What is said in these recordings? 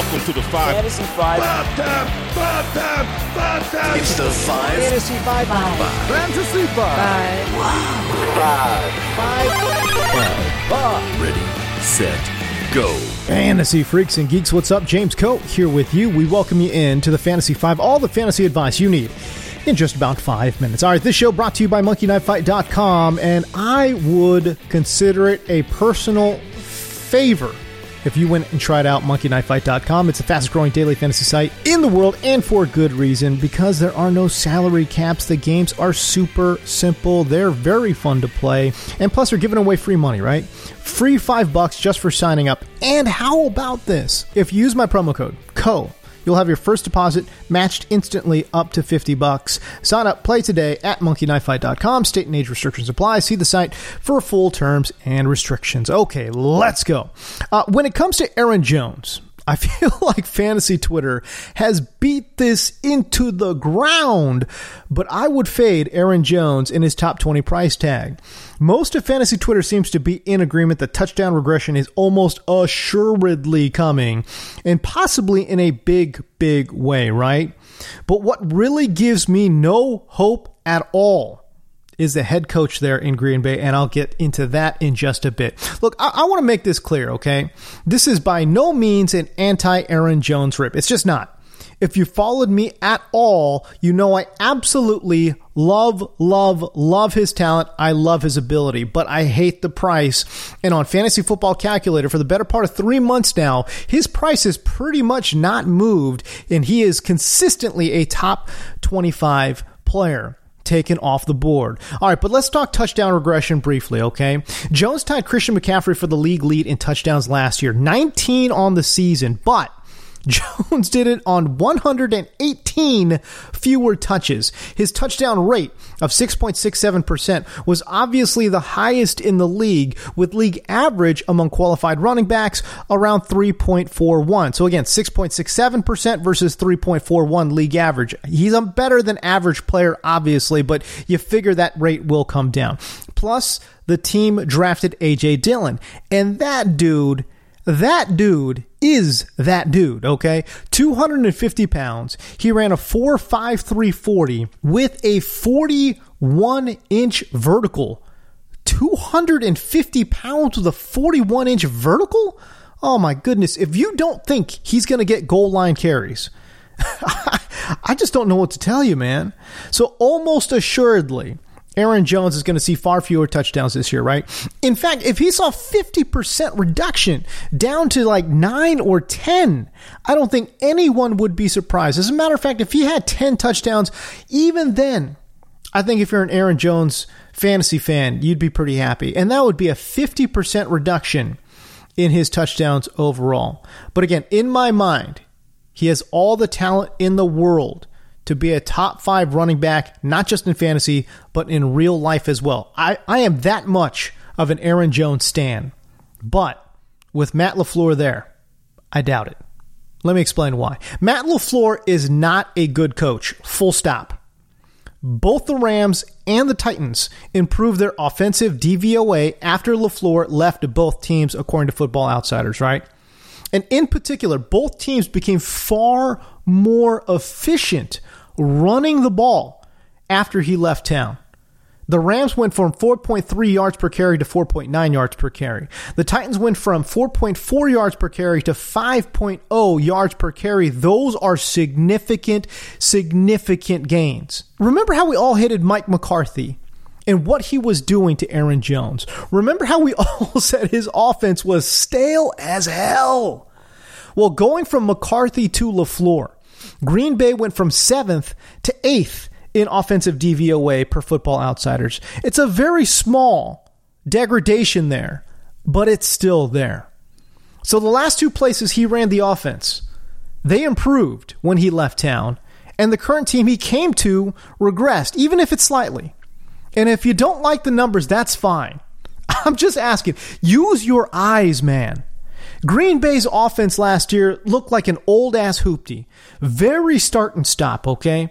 Welcome to the five. Fantasy Five. Five time, five time, five time. It's the five. Fantasy Five. Fantasy five. Ready, set, go. Fantasy freaks and geeks, what's up? James Koh here with you. We welcome you in to the Fantasy 5, all the fantasy advice you need in just about five minutes. All right, this show brought to you by MonkeyKnifeFight.com, and I would consider it a personal favor if you went and tried out MonkeyKnifeFight.com. It's the fastest growing daily fantasy site in the world, and for good reason, because there are no salary caps. The games are super simple, they're very fun to play, and plus, they're giving away free money, right? Free five bucks just for signing up. And how about this? If you use my promo code CO, you'll have your first deposit matched instantly up to 50 bucks. Sign up, play today at monkeyknifefight.com. State and age restrictions apply. See the site for full terms and restrictions. Okay, let's go. Uh, when it comes to Aaron Jones, I feel like fantasy Twitter has beat this into the ground, but I would fade Aaron Jones in his top 20 price tag. Most of fantasy Twitter seems to be in agreement that touchdown regression is almost assuredly coming, and possibly in a big, big way, right? But what really gives me no hope at all is the head coach there in Green Bay, and I'll get into that in just a bit. Look, I, I want to make this clear, okay? This is by no means an anti Aaron Jones rip. It's just not. If you followed me at all, you know I absolutely love, love, love his talent. I love his ability, but I hate the price. And on Fantasy Football Calculator, for the better part of three months now, his price has pretty much not moved, and he is consistently a top 25 player taken off the board. All right, but let's talk touchdown regression briefly, okay? Jones tied Christian McCaffrey for the league lead in touchdowns last year, 19 on the season, but Jones did it on 118 fewer touches. His touchdown rate of 6.67% was obviously the highest in the league, with league average among qualified running backs around 3.41. So again, 6.67% versus 3.41 league average. He's a better than average player, obviously, but you figure that rate will come down. Plus, the team drafted AJ Dillon, and that dude that dude is that dude, okay? 250 pounds. He ran a 4.5340 with a 41 inch vertical. 250 pounds with a 41 inch vertical? Oh my goodness. If you don't think he's going to get goal line carries, I just don't know what to tell you, man. So, almost assuredly, Aaron Jones is going to see far fewer touchdowns this year, right? In fact, if he saw 50% reduction down to like 9 or 10, I don't think anyone would be surprised. As a matter of fact, if he had 10 touchdowns, even then, I think if you're an Aaron Jones fantasy fan, you'd be pretty happy. And that would be a 50% reduction in his touchdowns overall. But again, in my mind, he has all the talent in the world to be a top five running back, not just in fantasy, but in real life as well. I, I am that much of an Aaron Jones stan. But with Matt LaFleur there, I doubt it. Let me explain why. Matt LaFleur is not a good coach, full stop. Both the Rams and the Titans improved their offensive DVOA after LaFleur left both teams, according to Football Outsiders, right? And in particular, both teams became far more efficient running the ball after he left town. The Rams went from 4.3 yards per carry to 4.9 yards per carry. The Titans went from 4.4 yards per carry to 5.0 yards per carry. Those are significant, significant gains. Remember how we all hated Mike McCarthy and what he was doing to Aaron Jones. Remember how we all said his offense was stale as hell? Well, going from McCarthy to LaFleur, Green Bay went from seventh to eighth in offensive DVOA per football outsiders. It's a very small degradation there, but it's still there. So the last two places he ran the offense, they improved when he left town, and the current team he came to regressed, even if it's slightly. And if you don't like the numbers, that's fine. I'm just asking, use your eyes, man. Green Bay's offense last year looked like an old ass hoopty. Very start and stop, okay?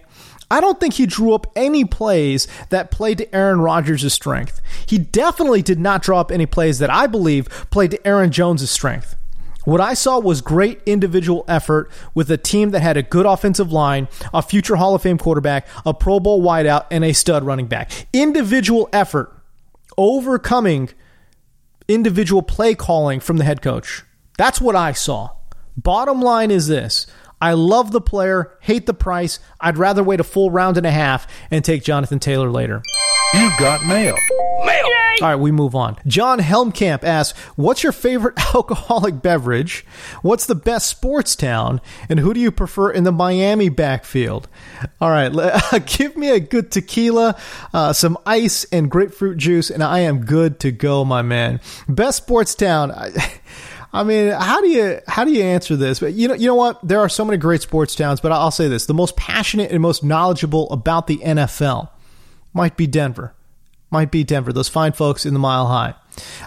I don't think he drew up any plays that played to Aaron Rodgers' strength. He definitely did not draw up any plays that I believe played to Aaron Jones' strength. What I saw was great individual effort with a team that had a good offensive line, a future Hall of Fame quarterback, a Pro Bowl wideout, and a stud running back. Individual effort overcoming individual play calling from the head coach. That's what I saw. Bottom line is this I love the player, hate the price. I'd rather wait a full round and a half and take Jonathan Taylor later. You got mail. Mail. All right, we move on. John Helmkamp asks, "What's your favorite alcoholic beverage? What's the best sports town? And who do you prefer in the Miami backfield?" All right, give me a good tequila, uh, some ice, and grapefruit juice, and I am good to go, my man. Best sports town. I, mean, how do you how do you answer this? But you know, you know what? There are so many great sports towns, but I'll say this: the most passionate and most knowledgeable about the NFL might be Denver. Might be Denver. Those fine folks in the Mile High.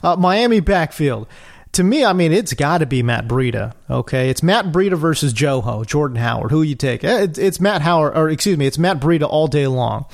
Uh, Miami backfield. To me, I mean, it's got to be Matt Breida. Okay, it's Matt Breida versus Joe Jordan Howard. Who you take? It's, it's Matt Howard, or excuse me, it's Matt Breida all day long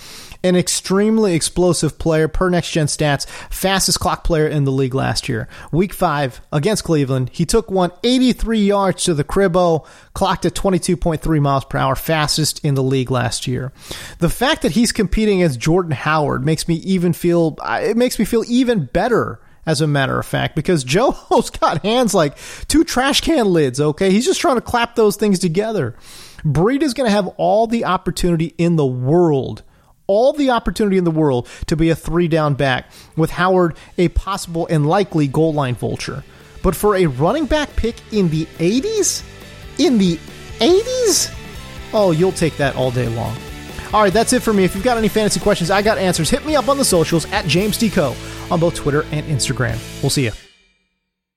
an extremely explosive player per next gen stats, fastest clock player in the league last year. Week five against Cleveland, he took one 83 yards to the cribbo, clocked at 22.3 miles per hour, fastest in the league last year. The fact that he's competing against Jordan Howard makes me even feel, uh, it makes me feel even better as a matter of fact, because Joe's got hands like two trash can lids, okay? He's just trying to clap those things together. Breida is going to have all the opportunity in the world all the opportunity in the world to be a three down back, with Howard a possible and likely goal line vulture. But for a running back pick in the 80s? In the 80s? Oh, you'll take that all day long. All right, that's it for me. If you've got any fantasy questions, I got answers. Hit me up on the socials at James Deco on both Twitter and Instagram. We'll see you.